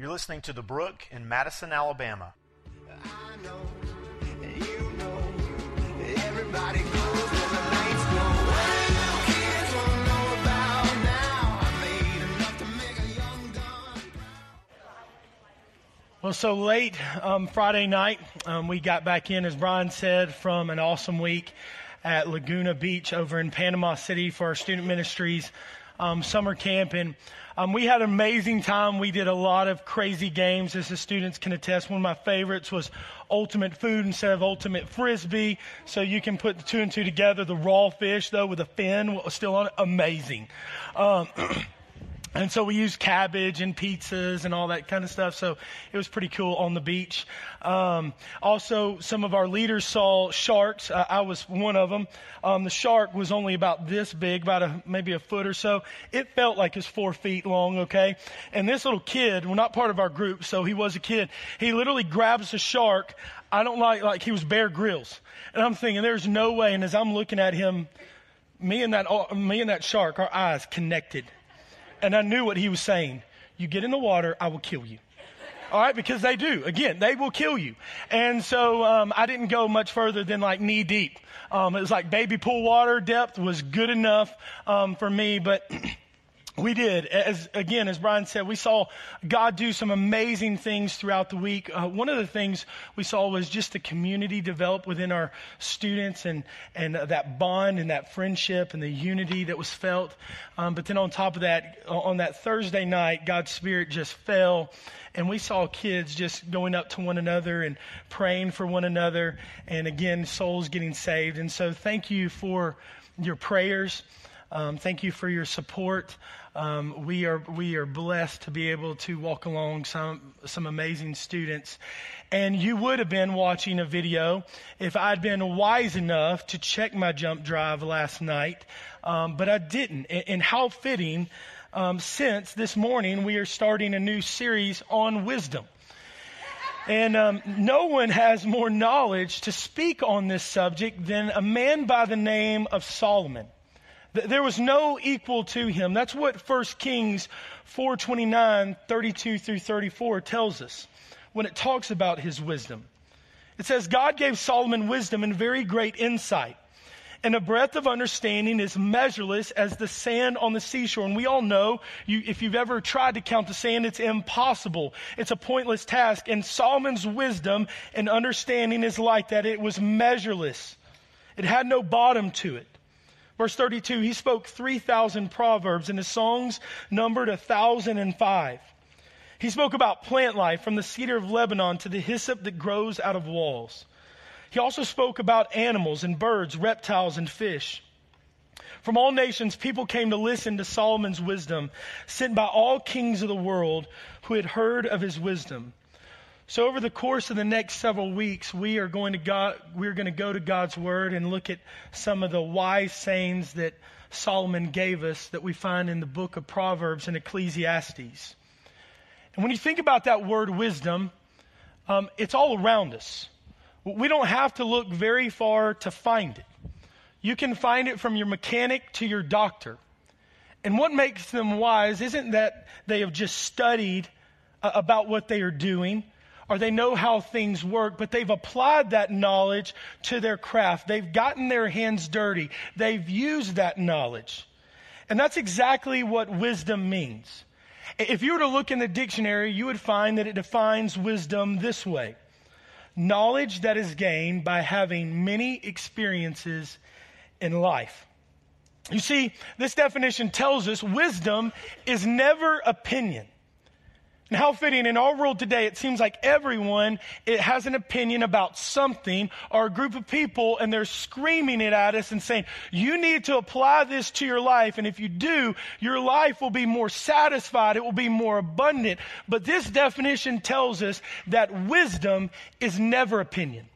You're listening to The Brook in Madison, Alabama. Well, so late um, Friday night, um, we got back in, as Brian said, from an awesome week at Laguna Beach over in Panama City for our student ministries um, summer camp. And um, we had an amazing time. We did a lot of crazy games, as the students can attest. One of my favorites was Ultimate Food instead of Ultimate Frisbee. So you can put the two and two together. The raw fish, though, with a fin was still on it. Amazing. Um, And so we used cabbage and pizzas and all that kind of stuff. So it was pretty cool on the beach. Um, also, some of our leaders saw sharks. Uh, I was one of them. Um, the shark was only about this big, about a, maybe a foot or so. It felt like it was four feet long, okay? And this little kid, well, not part of our group, so he was a kid. He literally grabs the shark. I don't like, like he was Bear Grylls. And I'm thinking, there's no way. And as I'm looking at him, me and that, me and that shark, our eyes connected and I knew what he was saying. You get in the water, I will kill you. All right, because they do. Again, they will kill you. And so um, I didn't go much further than like knee deep. Um, it was like baby pool water depth was good enough um, for me, but. We did. As again, as Brian said, we saw God do some amazing things throughout the week. Uh, one of the things we saw was just the community develop within our students, and and uh, that bond and that friendship and the unity that was felt. Um, but then on top of that, on that Thursday night, God's Spirit just fell, and we saw kids just going up to one another and praying for one another, and again, souls getting saved. And so, thank you for your prayers. Um, thank you for your support. Um, we are we are blessed to be able to walk along some some amazing students. And you would have been watching a video if I'd been wise enough to check my jump drive last night, um, but I didn't. And, and how fitting, um, since this morning we are starting a new series on wisdom. And um, no one has more knowledge to speak on this subject than a man by the name of Solomon. There was no equal to him. That's what 1 Kings 4:29, 32 through 34 tells us when it talks about his wisdom. It says God gave Solomon wisdom and very great insight. And a breadth of understanding is measureless as the sand on the seashore. And we all know, you, if you've ever tried to count the sand, it's impossible. It's a pointless task. And Solomon's wisdom and understanding is like that. It was measureless. It had no bottom to it. Verse 32, he spoke 3,000 proverbs, and his songs numbered 1,005. He spoke about plant life from the cedar of Lebanon to the hyssop that grows out of walls. He also spoke about animals and birds, reptiles and fish. From all nations, people came to listen to Solomon's wisdom, sent by all kings of the world who had heard of his wisdom. So over the course of the next several weeks, we are going to God, we're going to go to God's Word and look at some of the wise sayings that Solomon gave us that we find in the book of Proverbs and Ecclesiastes. And when you think about that word wisdom, um, it's all around us. We don't have to look very far to find it. You can find it from your mechanic to your doctor. And what makes them wise isn't that they have just studied uh, about what they are doing or they know how things work, but they've applied that knowledge to their craft. They've gotten their hands dirty. They've used that knowledge. And that's exactly what wisdom means. If you were to look in the dictionary, you would find that it defines wisdom this way knowledge that is gained by having many experiences in life. You see, this definition tells us wisdom is never opinion. And how fitting in our world today, it seems like everyone it has an opinion about something or a group of people and they're screaming it at us and saying, you need to apply this to your life. And if you do, your life will be more satisfied. It will be more abundant. But this definition tells us that wisdom is never opinion.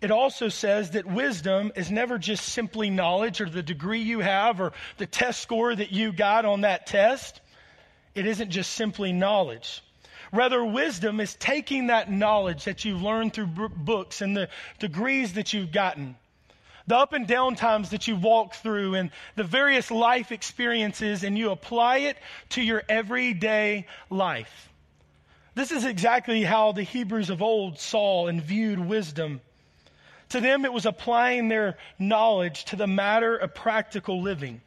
It also says that wisdom is never just simply knowledge or the degree you have or the test score that you got on that test. It isn't just simply knowledge. Rather, wisdom is taking that knowledge that you've learned through b- books and the degrees that you've gotten, the up and down times that you walk through, and the various life experiences, and you apply it to your everyday life. This is exactly how the Hebrews of old saw and viewed wisdom. To them, it was applying their knowledge to the matter of practical living.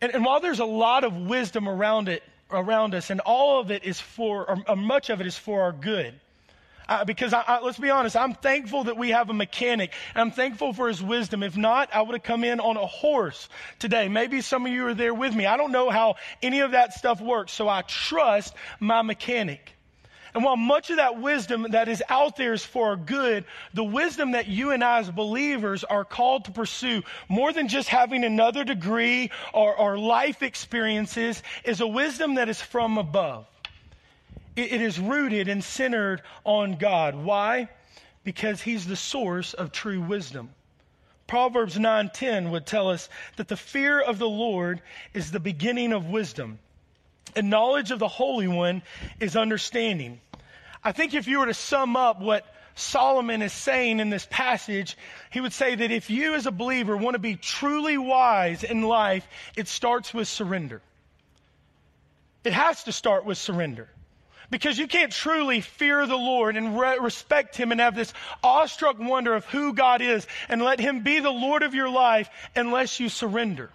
And, and while there's a lot of wisdom around it, around us, and all of it is for, or, much of it is for our good. Uh, because I, I, let's be honest, I'm thankful that we have a mechanic, and I'm thankful for his wisdom. If not, I would have come in on a horse today. Maybe some of you are there with me. I don't know how any of that stuff works, so I trust my mechanic. And while much of that wisdom that is out there is for our good, the wisdom that you and I as believers are called to pursue, more than just having another degree or, or life experiences, is a wisdom that is from above. It, it is rooted and centered on God. Why? Because He's the source of true wisdom. Proverbs 9:10 would tell us that the fear of the Lord is the beginning of wisdom. And knowledge of the Holy One is understanding. I think if you were to sum up what Solomon is saying in this passage, he would say that if you as a believer want to be truly wise in life, it starts with surrender. It has to start with surrender. Because you can't truly fear the Lord and re- respect Him and have this awestruck wonder of who God is and let Him be the Lord of your life unless you surrender.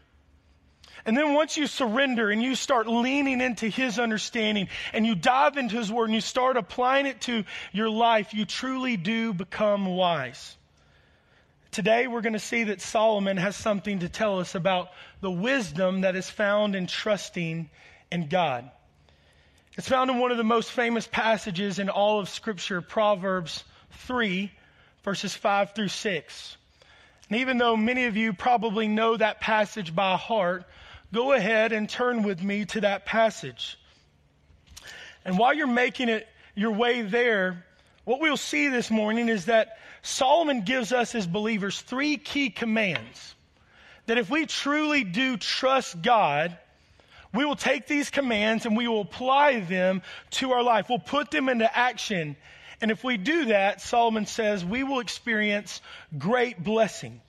And then once you surrender and you start leaning into His understanding and you dive into His Word and you start applying it to your life, you truly do become wise. Today we're going to see that Solomon has something to tell us about the wisdom that is found in trusting in God. It's found in one of the most famous passages in all of Scripture, Proverbs 3, verses 5 through 6. And even though many of you probably know that passage by heart, go ahead and turn with me to that passage. And while you're making it your way there, what we'll see this morning is that Solomon gives us as believers three key commands. That if we truly do trust God, we will take these commands and we will apply them to our life. We'll put them into action. And if we do that, Solomon says, we will experience great blessing.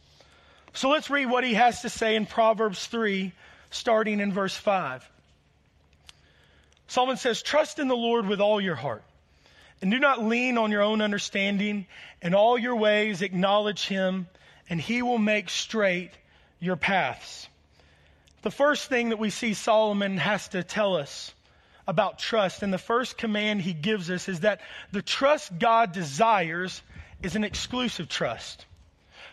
So let's read what he has to say in Proverbs 3, starting in verse 5. Solomon says, Trust in the Lord with all your heart, and do not lean on your own understanding. In all your ways, acknowledge him, and he will make straight your paths. The first thing that we see Solomon has to tell us about trust, and the first command he gives us is that the trust God desires is an exclusive trust.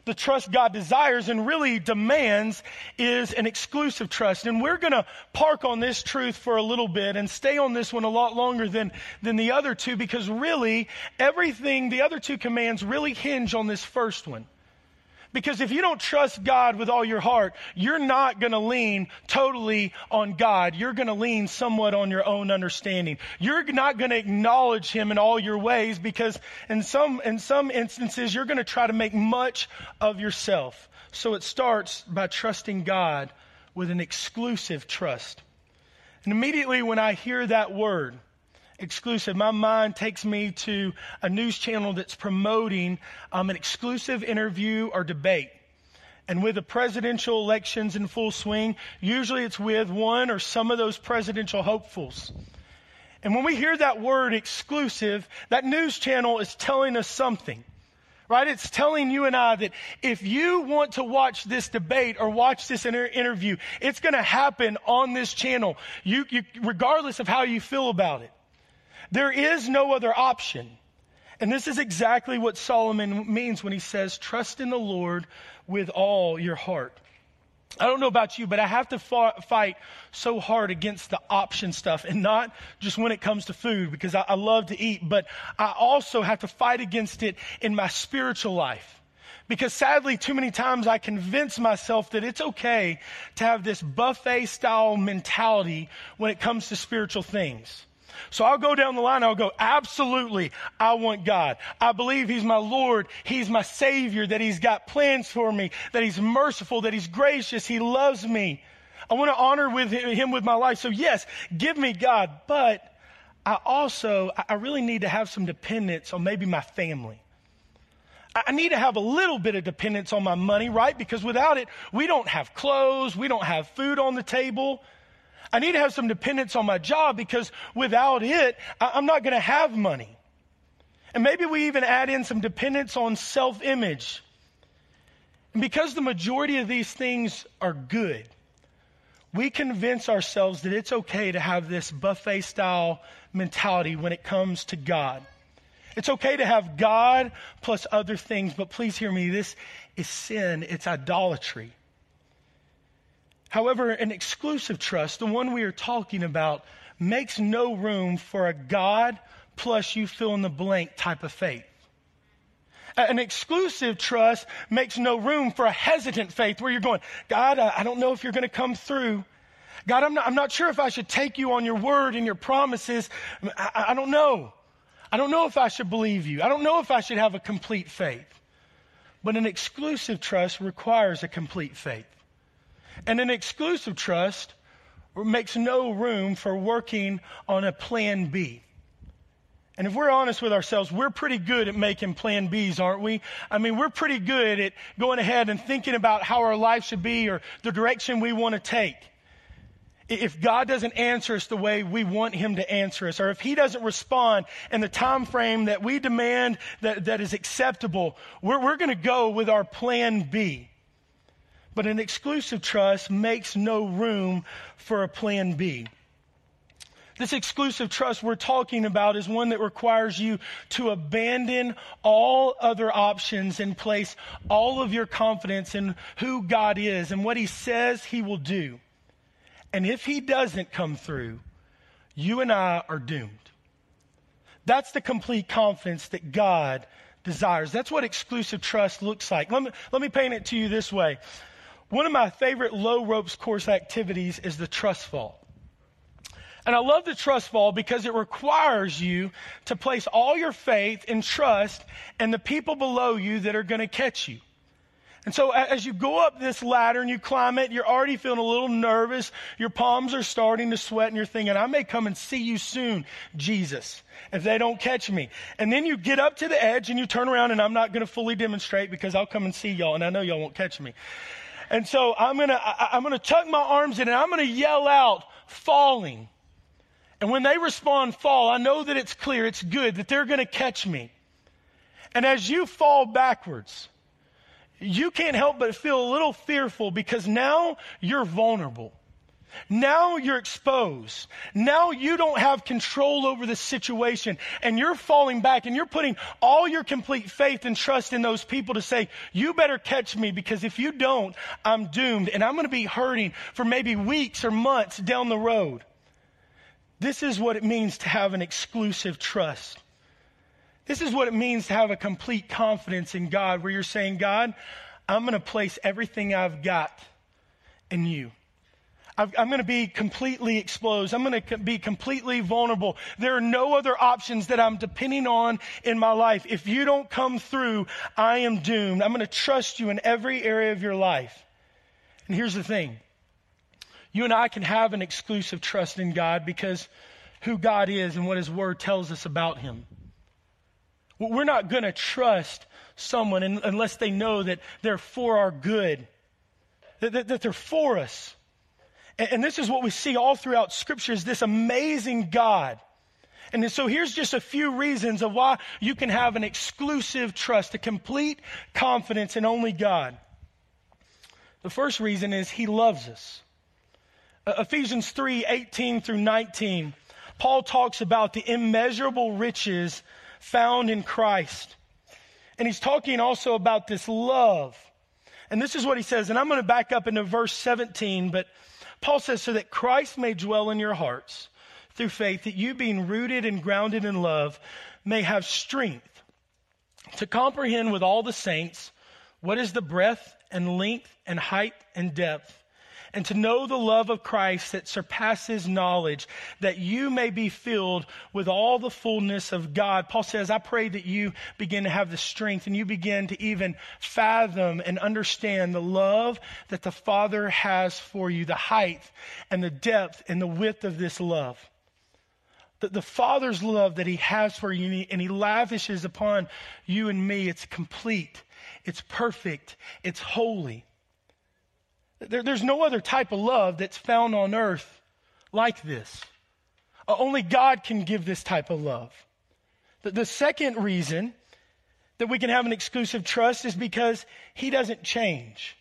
The trust God desires and really demands is an exclusive trust. And we're going to park on this truth for a little bit and stay on this one a lot longer than, than the other two because really everything, the other two commands really hinge on this first one. Because if you don't trust God with all your heart, you're not going to lean totally on God. You're going to lean somewhat on your own understanding. You're not going to acknowledge Him in all your ways because in some, in some instances, you're going to try to make much of yourself. So it starts by trusting God with an exclusive trust. And immediately when I hear that word, exclusive. My mind takes me to a news channel that's promoting um, an exclusive interview or debate. And with the presidential elections in full swing, usually it's with one or some of those presidential hopefuls. And when we hear that word exclusive, that news channel is telling us something. Right? It's telling you and I that if you want to watch this debate or watch this inter- interview, it's going to happen on this channel. You, you, regardless of how you feel about it. There is no other option. And this is exactly what Solomon means when he says, trust in the Lord with all your heart. I don't know about you, but I have to fight so hard against the option stuff and not just when it comes to food because I, I love to eat, but I also have to fight against it in my spiritual life. Because sadly, too many times I convince myself that it's okay to have this buffet style mentality when it comes to spiritual things. So I'll go down the line. I'll go, absolutely, I want God. I believe He's my Lord. He's my Savior, that He's got plans for me, that He's merciful, that He's gracious. He loves me. I want to honor with Him with my life. So yes, give me God. But I also, I really need to have some dependence on maybe my family. I need to have a little bit of dependence on my money, right? Because without it, we don't have clothes, we don't have food on the table. I need to have some dependence on my job because without it, I'm not going to have money. And maybe we even add in some dependence on self image. And because the majority of these things are good, we convince ourselves that it's okay to have this buffet style mentality when it comes to God. It's okay to have God plus other things, but please hear me. This is sin, it's idolatry. However, an exclusive trust, the one we are talking about, makes no room for a God plus you fill in the blank type of faith. An exclusive trust makes no room for a hesitant faith where you're going, God, I don't know if you're going to come through. God, I'm not, I'm not sure if I should take you on your word and your promises. I- I don't know. I don't know if I should believe you. I don't know if I should have a complete faith. But an exclusive trust requires a complete faith. And an exclusive trust makes no room for working on a plan B. And if we're honest with ourselves, we're pretty good at making plan Bs, aren't we? I mean, we're pretty good at going ahead and thinking about how our life should be or the direction we want to take. If God doesn't answer us the way we want him to answer us, or if he doesn't respond in the time frame that we demand that, that is acceptable, we're, we're going to go with our plan B. But an exclusive trust makes no room for a plan B. This exclusive trust we're talking about is one that requires you to abandon all other options and place all of your confidence in who God is and what He says He will do. And if He doesn't come through, you and I are doomed. That's the complete confidence that God desires. That's what exclusive trust looks like. Let me, let me paint it to you this way. One of my favorite low ropes course activities is the trust fall. And I love the trust fall because it requires you to place all your faith and trust in the people below you that are going to catch you. And so as you go up this ladder and you climb it, you're already feeling a little nervous. Your palms are starting to sweat and you're thinking, I may come and see you soon, Jesus, if they don't catch me. And then you get up to the edge and you turn around and I'm not going to fully demonstrate because I'll come and see y'all and I know y'all won't catch me. And so I'm going to, I'm going to tuck my arms in and I'm going to yell out, falling. And when they respond, fall, I know that it's clear, it's good, that they're going to catch me. And as you fall backwards, you can't help but feel a little fearful because now you're vulnerable. Now you're exposed. Now you don't have control over the situation and you're falling back and you're putting all your complete faith and trust in those people to say, you better catch me because if you don't, I'm doomed and I'm going to be hurting for maybe weeks or months down the road. This is what it means to have an exclusive trust. This is what it means to have a complete confidence in God, where you're saying, God, I'm going to place everything I've got in you. I'm going to be completely exposed. I'm going to be completely vulnerable. There are no other options that I'm depending on in my life. If you don't come through, I am doomed. I'm going to trust you in every area of your life. And here's the thing you and I can have an exclusive trust in God because who God is and what His Word tells us about Him. We're not going to trust someone un- unless they know that they're for our good, that, that, that they're for us. And, and this is what we see all throughout Scripture is this amazing God. And so here's just a few reasons of why you can have an exclusive trust, a complete confidence in only God. The first reason is He loves us. Uh, Ephesians 3 18 through 19, Paul talks about the immeasurable riches found in Christ. And he's talking also about this love. And this is what he says, and I'm going to back up into verse 17, but Paul says, so that Christ may dwell in your hearts through faith, that you being rooted and grounded in love may have strength to comprehend with all the saints what is the breadth and length and height and depth, and to know the love of Christ that surpasses knowledge, that you may be filled with all the fullness of God. Paul says, I pray that you begin to have the strength and you begin to even fathom and understand the love that the Father has for you, the height and the depth and the width of this love the, the Father's love that He has for you, and he, lavishes upon you and me, it's complete, it's perfect, it's holy. There, there's no other type of love that's found on earth like this. Uh, Only God can give this type of love. The, the second reason that we can have an exclusive trust is because He doesn't change,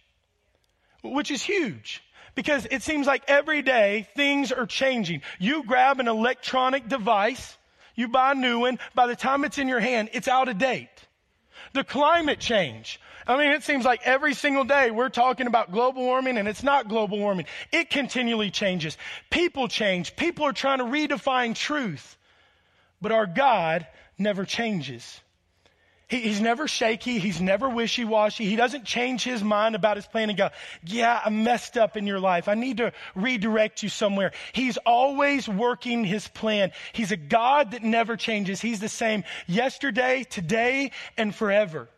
which is huge. Because it seems like every day things are changing. You grab an electronic device, you buy a new one, by the time it's in your hand, it's out of date. The climate change. I mean, it seems like every single day we're talking about global warming and it's not global warming. It continually changes. People change. People are trying to redefine truth. But our God never changes. He, he's never shaky. He's never wishy-washy. He doesn't change his mind about his plan and go, yeah, I messed up in your life. I need to redirect you somewhere. He's always working his plan. He's a God that never changes. He's the same yesterday, today, and forever.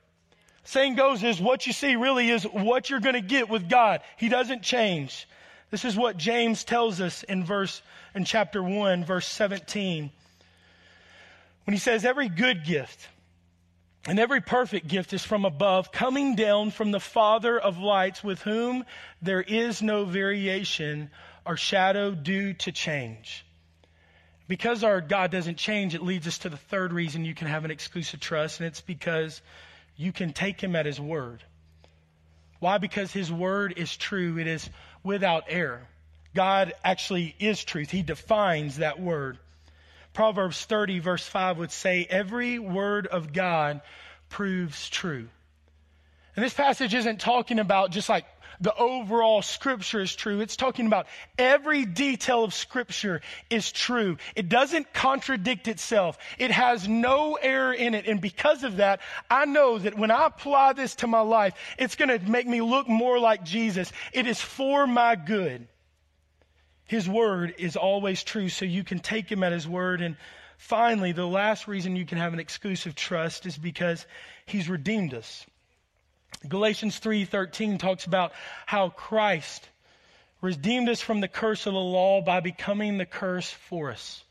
Saying goes is what you see really is what you're going to get with God. He doesn't change. This is what James tells us in verse, in chapter 1, verse 17. When he says, every good gift, and every perfect gift is from above, coming down from the Father of lights, with whom there is no variation or shadow due to change. Because our God doesn't change, it leads us to the third reason you can have an exclusive trust, and it's because you can take him at his word. Why? Because his word is true, it is without error. God actually is truth, he defines that word. Proverbs 30, verse 5 would say, Every word of God proves true. And this passage isn't talking about just like the overall scripture is true. It's talking about every detail of scripture is true. It doesn't contradict itself. It has no error in it. And because of that, I know that when I apply this to my life, it's going to make me look more like Jesus. It is for my good. His word is always true, so you can take him at his word. And finally, the last reason you can have an exclusive trust is because he's redeemed us. Galatians 3:13 talks about how Christ redeemed us from the curse of the law by becoming the curse for us.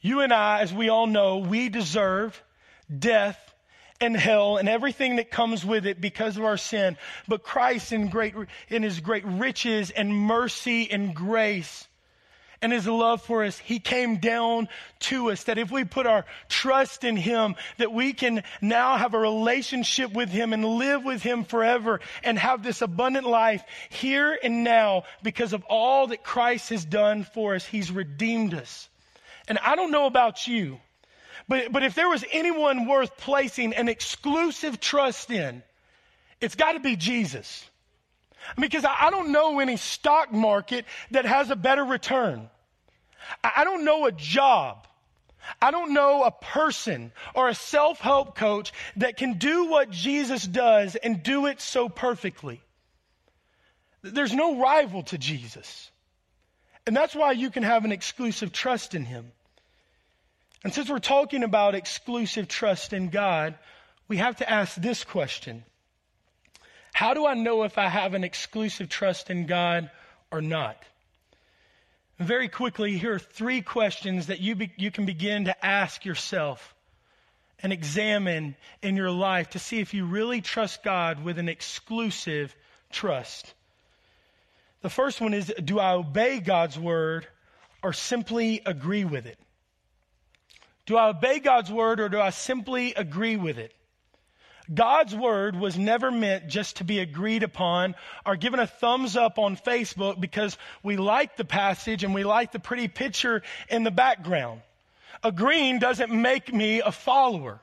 You and I, as we all know, we deserve death and hell and everything that comes with it because of our sin. But Christ in great, in his great riches and mercy and grace and his love for us, he came down to us that if we put our trust in him, that we can now have a relationship with him and live with him forever and have this abundant life here and now because of all that Christ has done for us. He's redeemed us. And I don't know about you, but, but if there was anyone worth placing an exclusive trust in, it's got to be Jesus. Because I don't know any stock market that has a better return. I I don't know a job. I don't know a person or a self-help coach that can do what Jesus does and do it so perfectly. There's no rival to Jesus. And that's why you can have an exclusive trust in him. And since we're talking about exclusive trust in God, we have to ask this question How do I know if I have an exclusive trust in God or not? Very quickly, here are three questions that you, be, you can begin to ask yourself and examine in your life to see if you really trust God with an exclusive trust. The first one is Do I obey God's word or simply agree with it? Do I obey God's word or do I simply agree with it? God's word was never meant just to be agreed upon or given a thumbs up on Facebook because we like the passage and we like the pretty picture in the background. Agreeing doesn't make me a follower.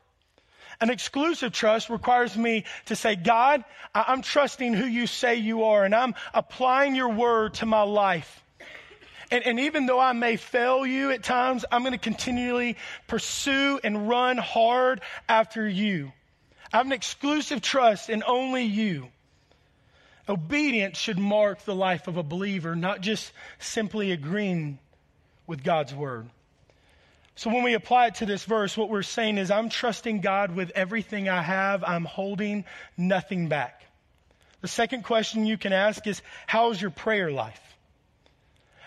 An exclusive trust requires me to say, God, I'm trusting who you say you are and I'm applying your word to my life. And, and even though I may fail you at times, I'm going to continually pursue and run hard after you. I have an exclusive trust in only you. Obedience should mark the life of a believer, not just simply agreeing with God's word. So when we apply it to this verse, what we're saying is, I'm trusting God with everything I have. I'm holding nothing back. The second question you can ask is, how's your prayer life?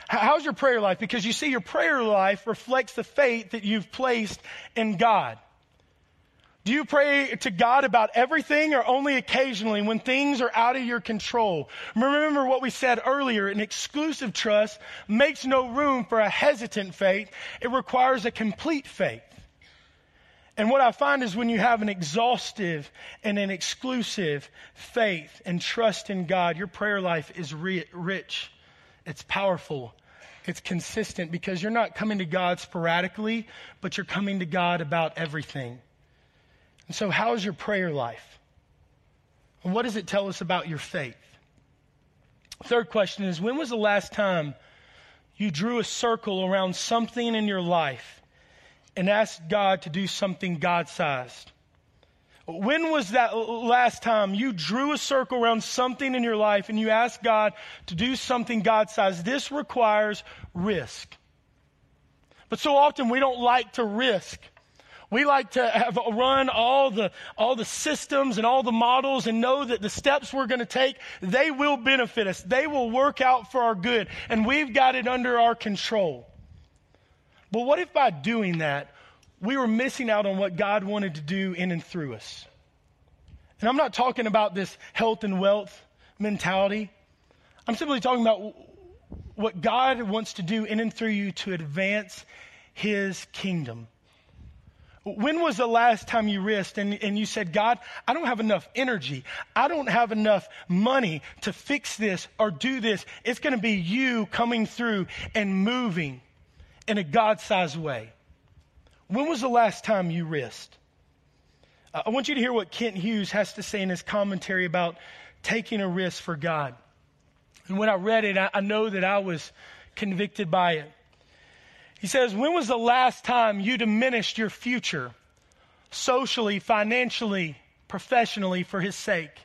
How's your prayer life? Because you see, your prayer life reflects the faith that you've placed in God. Do you pray to God about everything or only occasionally when things are out of your control? Remember what we said earlier an exclusive trust makes no room for a hesitant faith, it requires a complete faith. And what I find is when you have an exhaustive and an exclusive faith and trust in God, your prayer life is ri- rich, it's powerful, it's consistent because you're not coming to God sporadically, but you're coming to God about everything. And so, how is your prayer life? And what does it tell us about your faith? Third question is when was the last time you drew a circle around something in your life and asked God to do something God sized? When was that last time you drew a circle around something in your life and you asked God to do something God sized? This requires risk. But so often we don't like to risk. We like to have run all the, all the systems and all the models and know that the steps we're going to take, they will benefit us. They will work out for our good. And we've got it under our control. But what if by doing that, we were missing out on what God wanted to do in and through us? And I'm not talking about this health and wealth mentality. I'm simply talking about what God wants to do in and through you to advance His kingdom. When was the last time you risked and, and you said, God, I don't have enough energy. I don't have enough money to fix this or do this. It's going to be you coming through and moving in a God sized way. When was the last time you risked? Uh, I want you to hear what Kent Hughes has to say in his commentary about taking a risk for God. And when I read it, I, I know that I was convicted by it. He says, When was the last time you diminished your future socially, financially, professionally for his sake?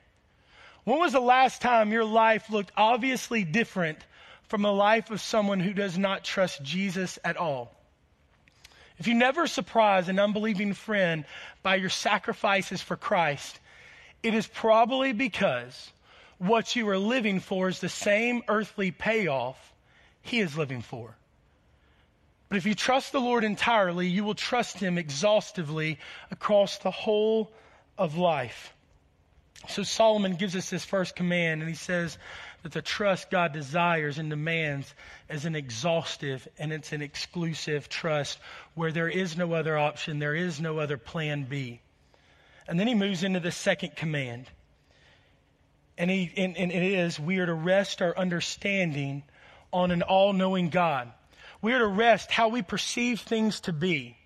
When was the last time your life looked obviously different from the life of someone who does not trust Jesus at all? If you never surprise an unbelieving friend by your sacrifices for Christ, it is probably because what you are living for is the same earthly payoff he is living for. But if you trust the Lord entirely, you will trust Him exhaustively across the whole of life. So Solomon gives us this first command, and he says that the trust God desires and demands is an exhaustive and it's an exclusive trust where there is no other option, there is no other plan B. And then he moves into the second command. And, he, and, and it is we are to rest our understanding on an all knowing God. We are to rest how we perceive things to be,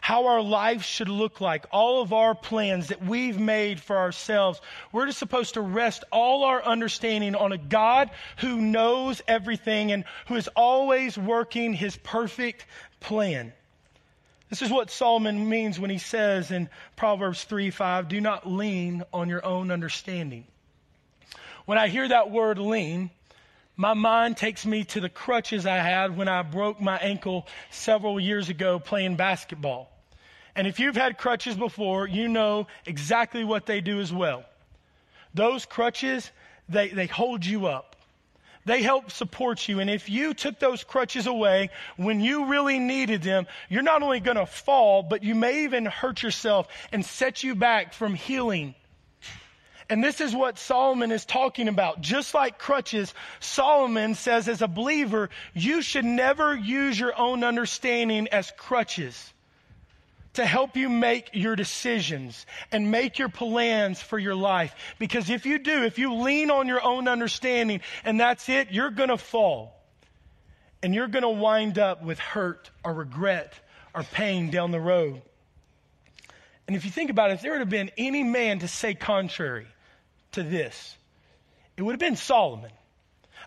how our lives should look like, all of our plans that we've made for ourselves. We're just supposed to rest all our understanding on a God who knows everything and who is always working his perfect plan. This is what Solomon means when he says in Proverbs 3 5, do not lean on your own understanding. When I hear that word lean, my mind takes me to the crutches I had when I broke my ankle several years ago playing basketball. And if you've had crutches before, you know exactly what they do as well. Those crutches, they, they hold you up. They help support you. And if you took those crutches away when you really needed them, you're not only going to fall, but you may even hurt yourself and set you back from healing and this is what Solomon is talking about. Just like crutches, Solomon says as a believer, you should never use your own understanding as crutches to help you make your decisions and make your plans for your life. Because if you do, if you lean on your own understanding and that's it, you're going to fall. And you're going to wind up with hurt or regret or pain down the road. And if you think about it, if there would have been any man to say contrary, to this? It would have been Solomon.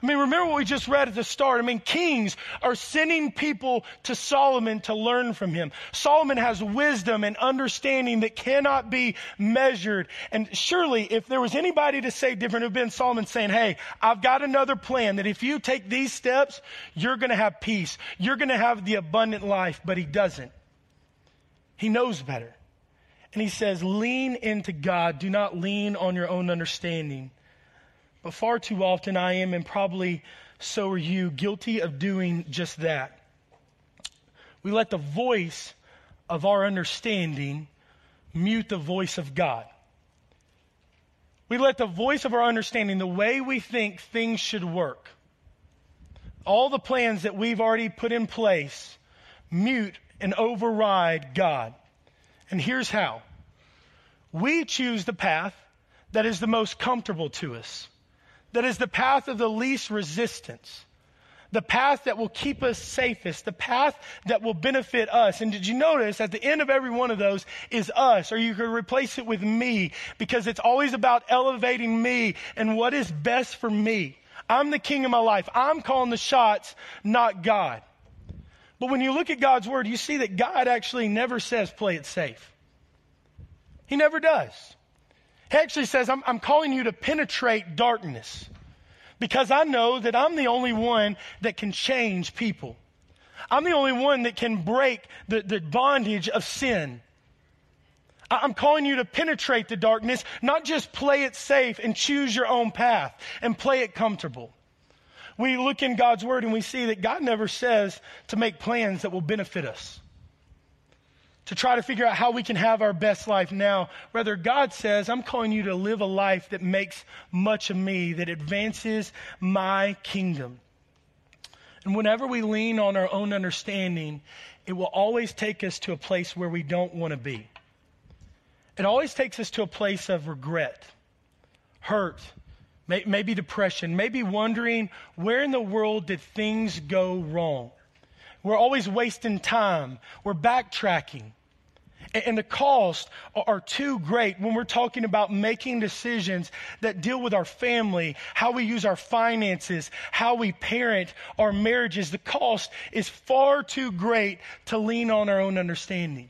I mean, remember what we just read at the start. I mean, kings are sending people to Solomon to learn from him. Solomon has wisdom and understanding that cannot be measured. And surely, if there was anybody to say different, it would have been Solomon saying, Hey, I've got another plan that if you take these steps, you're going to have peace. You're going to have the abundant life. But he doesn't. He knows better. And he says, lean into God. Do not lean on your own understanding. But far too often I am, and probably so are you, guilty of doing just that. We let the voice of our understanding mute the voice of God. We let the voice of our understanding, the way we think things should work, all the plans that we've already put in place, mute and override God. And here's how we choose the path that is the most comfortable to us, that is the path of the least resistance, the path that will keep us safest, the path that will benefit us. And did you notice at the end of every one of those is us, or you could replace it with me, because it's always about elevating me and what is best for me. I'm the king of my life. I'm calling the shots, not God. But when you look at God's word, you see that God actually never says play it safe. He never does. He actually says, I'm, I'm calling you to penetrate darkness because I know that I'm the only one that can change people. I'm the only one that can break the, the bondage of sin. I'm calling you to penetrate the darkness, not just play it safe and choose your own path and play it comfortable. We look in God's word and we see that God never says to make plans that will benefit us to try to figure out how we can have our best life now. Rather, God says, I'm calling you to live a life that makes much of me, that advances my kingdom. And whenever we lean on our own understanding, it will always take us to a place where we don't want to be. It always takes us to a place of regret, hurt, maybe depression, maybe wondering where in the world did things go wrong. We're always wasting time. We're backtracking. And the costs are too great when we're talking about making decisions that deal with our family, how we use our finances, how we parent our marriages. The cost is far too great to lean on our own understanding.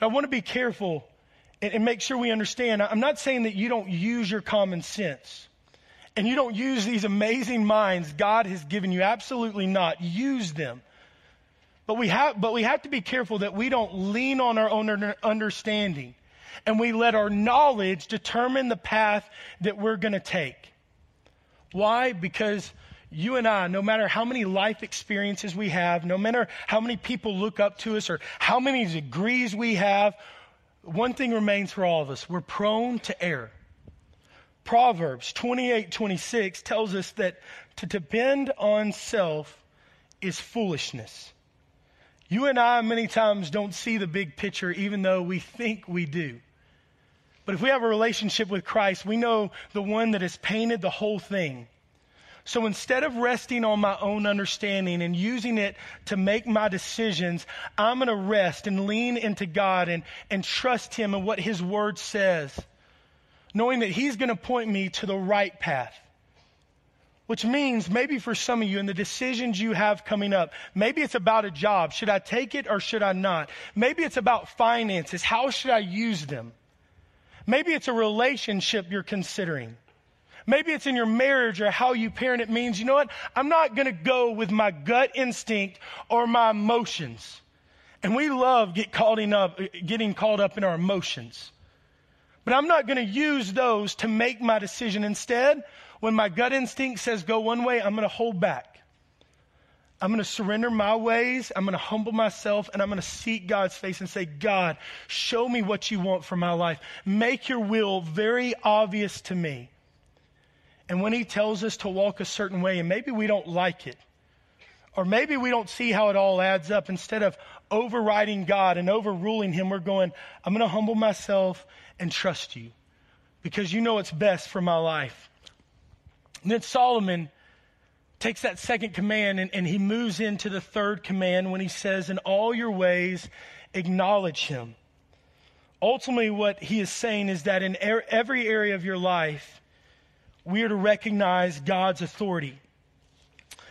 I want to be careful and make sure we understand. I'm not saying that you don't use your common sense and you don't use these amazing minds God has given you. Absolutely not. Use them. But we have, but we have to be careful that we don't lean on our own understanding and we let our knowledge determine the path that we're going to take. Why? Because you and I, no matter how many life experiences we have, no matter how many people look up to us or how many degrees we have, one thing remains for all of us. We're prone to error. Proverbs 28 26 tells us that to depend on self is foolishness. You and I, many times, don't see the big picture, even though we think we do. But if we have a relationship with Christ, we know the one that has painted the whole thing. So instead of resting on my own understanding and using it to make my decisions, I'm going to rest and lean into God and, and trust Him and what His Word says, knowing that He's going to point me to the right path. Which means maybe for some of you and the decisions you have coming up, maybe it's about a job. Should I take it or should I not? Maybe it's about finances. How should I use them? Maybe it's a relationship you're considering. Maybe it's in your marriage or how you parent. It means, you know what? I'm not going to go with my gut instinct or my emotions. And we love get caught up, getting caught up in our emotions. But I'm not going to use those to make my decision. Instead, when my gut instinct says go one way, I'm going to hold back. I'm going to surrender my ways. I'm going to humble myself and I'm going to seek God's face and say, God, show me what you want for my life. Make your will very obvious to me. And when he tells us to walk a certain way, and maybe we don't like it, or maybe we don't see how it all adds up, instead of overriding God and overruling him, we're going, I'm going to humble myself and trust you because you know what's best for my life. And then Solomon takes that second command and, and he moves into the third command when he says, In all your ways, acknowledge him. Ultimately, what he is saying is that in er- every area of your life, we are to recognize God's authority.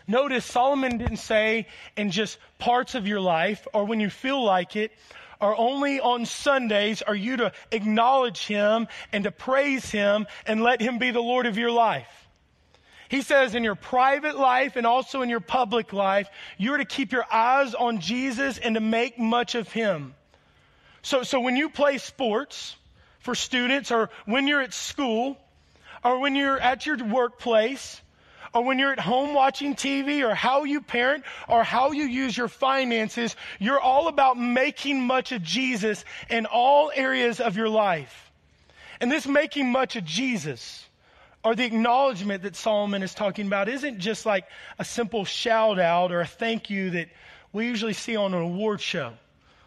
Notice Solomon didn't say in just parts of your life or when you feel like it, or only on Sundays are you to acknowledge him and to praise him and let him be the Lord of your life. He says in your private life and also in your public life, you're to keep your eyes on Jesus and to make much of him. So, so when you play sports for students or when you're at school or when you're at your workplace or when you're at home watching TV or how you parent or how you use your finances, you're all about making much of Jesus in all areas of your life. And this making much of Jesus or the acknowledgement that Solomon is talking about isn't just like a simple shout out or a thank you that we usually see on an award show.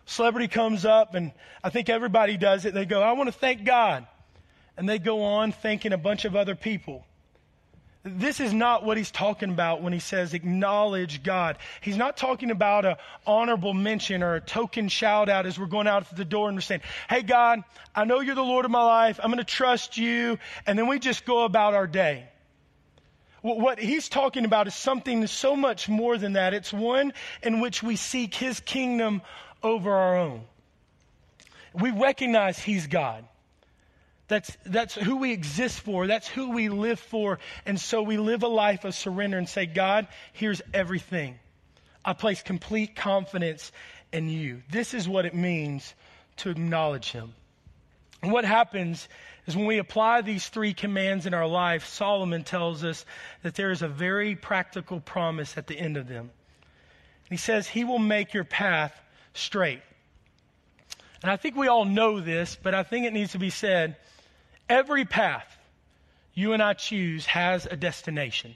Celebrity comes up and I think everybody does it. They go, I want to thank God. And they go on thanking a bunch of other people. This is not what he's talking about when he says acknowledge God. He's not talking about a honorable mention or a token shout out as we're going out the door and we're saying, Hey God, I know you're the Lord of my life. I'm going to trust you. And then we just go about our day. What he's talking about is something so much more than that. It's one in which we seek his kingdom over our own. We recognize he's God. That's, that's who we exist for. That's who we live for. And so we live a life of surrender and say, God, here's everything. I place complete confidence in you. This is what it means to acknowledge him. And what happens is when we apply these three commands in our life, Solomon tells us that there is a very practical promise at the end of them. He says, He will make your path straight. And I think we all know this, but I think it needs to be said Every path you and I choose has a destination.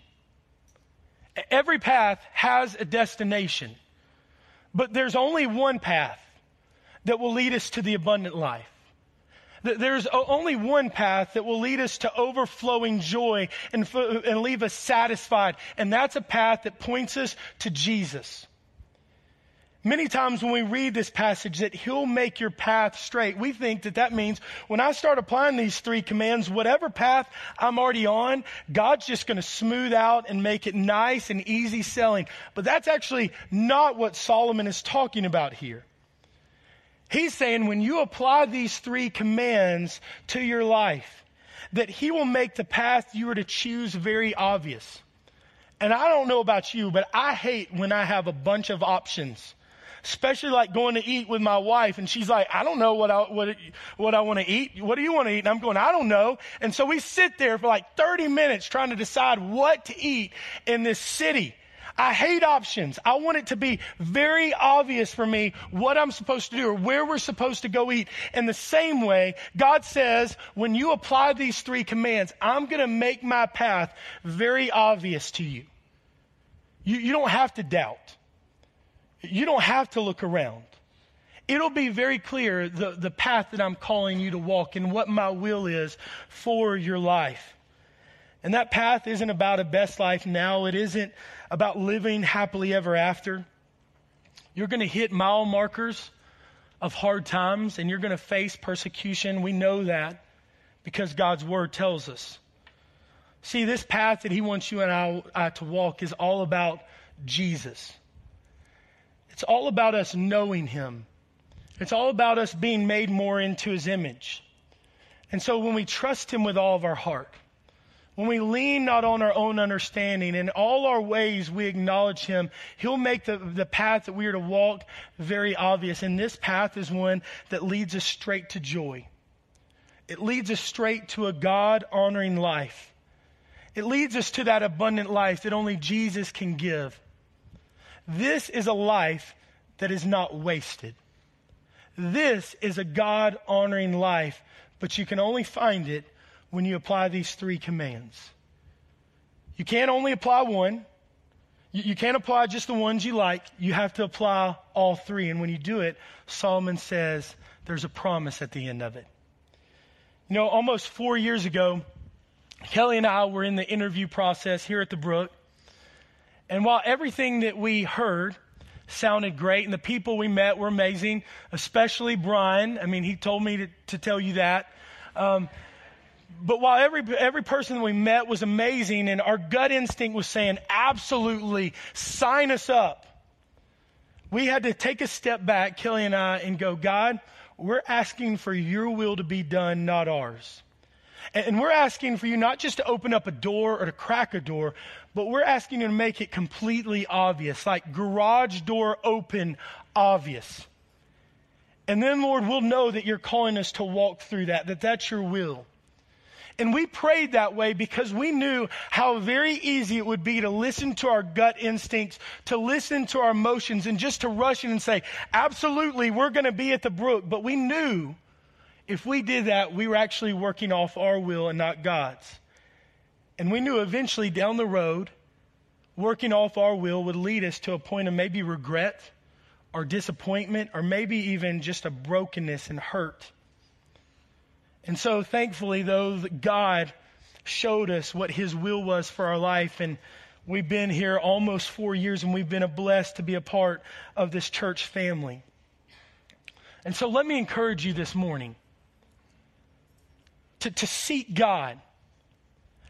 Every path has a destination. But there's only one path that will lead us to the abundant life. There's only one path that will lead us to overflowing joy and, and leave us satisfied. And that's a path that points us to Jesus. Many times when we read this passage that he'll make your path straight, we think that that means when I start applying these three commands, whatever path I'm already on, God's just going to smooth out and make it nice and easy selling. But that's actually not what Solomon is talking about here. He's saying when you apply these three commands to your life, that he will make the path you are to choose very obvious. And I don't know about you, but I hate when I have a bunch of options especially like going to eat with my wife and she's like, I don't know what I, what, what I want to eat. What do you want to eat? And I'm going, I don't know. And so we sit there for like 30 minutes trying to decide what to eat in this city. I hate options. I want it to be very obvious for me what I'm supposed to do or where we're supposed to go eat. In the same way, God says, when you apply these three commands, I'm going to make my path very obvious to you. You, you don't have to doubt. You don't have to look around. It'll be very clear the, the path that I'm calling you to walk and what my will is for your life. And that path isn't about a best life now. It isn't about living happily ever after. You're going to hit mile markers of hard times and you're going to face persecution. We know that because God's word tells us. See, this path that He wants you and I, I to walk is all about Jesus. It's all about us knowing Him. It's all about us being made more into His image. And so when we trust Him with all of our heart, when we lean not on our own understanding, in all our ways we acknowledge Him, He'll make the, the path that we are to walk very obvious. And this path is one that leads us straight to joy. It leads us straight to a God honoring life. It leads us to that abundant life that only Jesus can give. This is a life that is not wasted. This is a God honoring life, but you can only find it when you apply these three commands. You can't only apply one. You, can't apply just the ones you like. You have to apply all three. And when you do it, Solomon says there's a promise at the end of it. You know, almost four years ago, Kelly and I were in the interview process here at the Brook. And while everything that we heard sounded great and the people we met were amazing, especially Brian, I mean, he told me to, to tell you that. Um, but while every, every person we met was amazing and our gut instinct was saying, absolutely, sign us up, we had to take a step back, Kelly and I, and go, God, we're asking for your will to be done, not ours. And we're asking for you not just to open up a door or to crack a door, but we're asking you to make it completely obvious, like garage door open, obvious. And then, Lord, we'll know that you're calling us to walk through that, that that's your will. And we prayed that way because we knew how very easy it would be to listen to our gut instincts, to listen to our emotions, and just to rush in and say, absolutely, we're going to be at the brook. But we knew if we did that, we were actually working off our will and not God's. And we knew eventually down the road, working off our will would lead us to a point of maybe regret or disappointment or maybe even just a brokenness and hurt. And so thankfully, though, God showed us what His will was for our life. And we've been here almost four years and we've been blessed to be a part of this church family. And so let me encourage you this morning to, to seek God.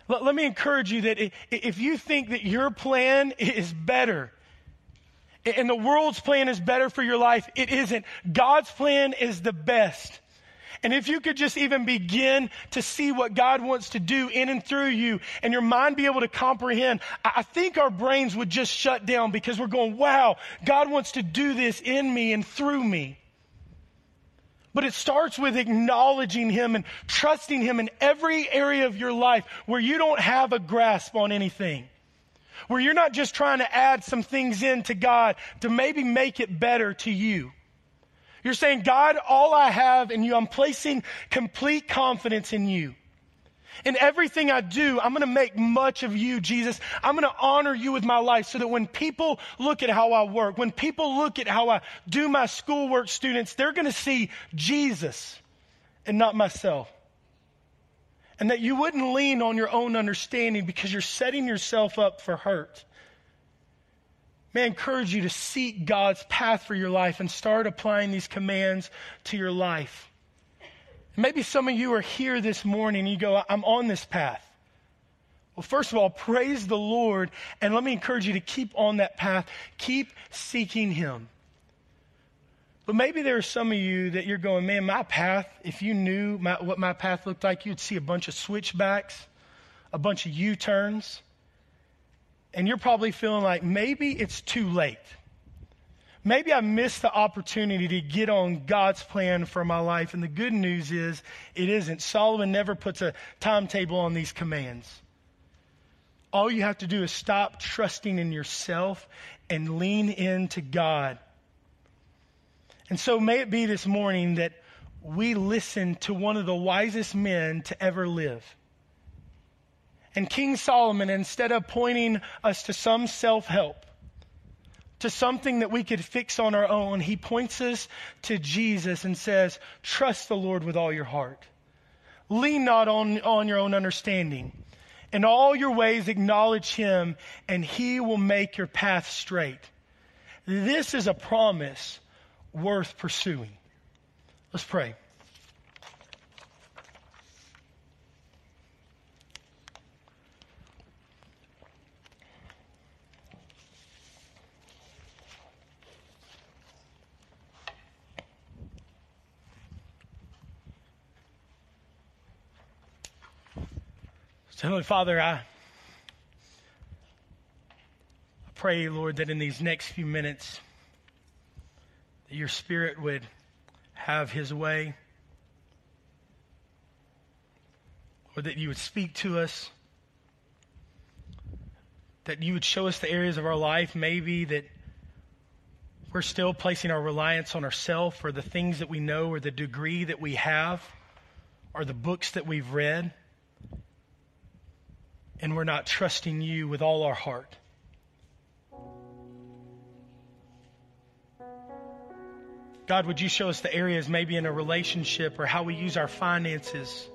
Let, let me encourage you that if you think that your plan is better, and the world's plan is better for your life, it isn't. God's plan is the best. And if you could just even begin to see what God wants to do in and through you and your mind be able to comprehend, I think our brains would just shut down because we're going, wow, God wants to do this in me and through me. But it starts with acknowledging Him and trusting Him in every area of your life where you don't have a grasp on anything. Where you're not just trying to add some things in to God to maybe make it better to you. You're saying, God, all I have in you, I'm placing complete confidence in you. In everything I do, I'm going to make much of you, Jesus. I'm going to honor you with my life so that when people look at how I work, when people look at how I do my schoolwork, students, they're going to see Jesus and not myself. And that you wouldn't lean on your own understanding because you're setting yourself up for hurt. May I encourage you to seek God's path for your life and start applying these commands to your life. Maybe some of you are here this morning and you go, I'm on this path. Well, first of all, praise the Lord, and let me encourage you to keep on that path. Keep seeking Him. But maybe there are some of you that you're going, man, my path, if you knew my, what my path looked like, you'd see a bunch of switchbacks, a bunch of U turns and you're probably feeling like maybe it's too late. Maybe I missed the opportunity to get on God's plan for my life. And the good news is it isn't. Solomon never puts a timetable on these commands. All you have to do is stop trusting in yourself and lean into God. And so may it be this morning that we listen to one of the wisest men to ever live. And King Solomon, instead of pointing us to some self help, to something that we could fix on our own, he points us to Jesus and says, Trust the Lord with all your heart. Lean not on, on your own understanding. In all your ways, acknowledge him, and he will make your path straight. This is a promise worth pursuing. Let's pray. So, Heavenly Father, I pray, Lord, that in these next few minutes, that your Spirit would have His way, or that you would speak to us, that you would show us the areas of our life, maybe that we're still placing our reliance on ourselves or the things that we know or the degree that we have or the books that we've read and we're not trusting you with all our heart. God, would you show us the areas, maybe in a relationship or how we use our finances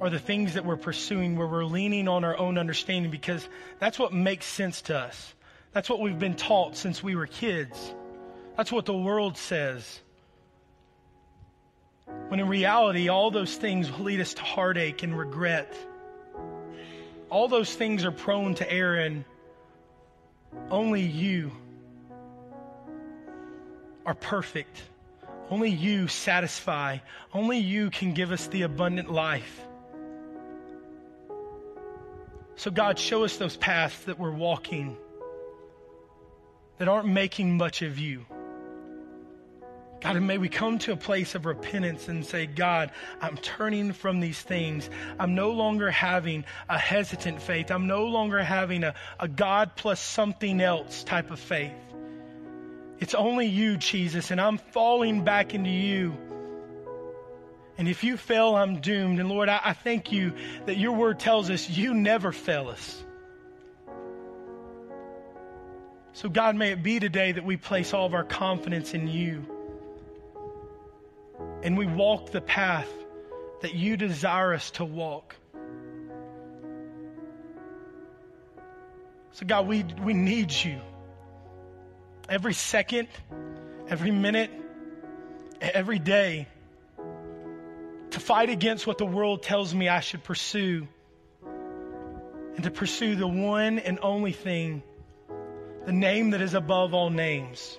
or the things that we're pursuing where we're leaning on our own understanding because that's what makes sense to us. That's what we've been taught since we were kids. That's what the world says. When in reality, all those things will lead us to heartache and regret. All those things are prone to error, and only you are perfect. Only you satisfy. Only you can give us the abundant life. So, God, show us those paths that we're walking that aren't making much of you. God, and may we come to a place of repentance and say, God, I'm turning from these things. I'm no longer having a hesitant faith. I'm no longer having a, a God plus something else type of faith. It's only you, Jesus, and I'm falling back into you. And if you fail, I'm doomed. And Lord, I, I thank you that your word tells us you never fail us. So, God, may it be today that we place all of our confidence in you and we walk the path that you desire us to walk. So, God, we, we need you. Every second, every minute, every day to fight against what the world tells me I should pursue and to pursue the one and only thing, the name that is above all names.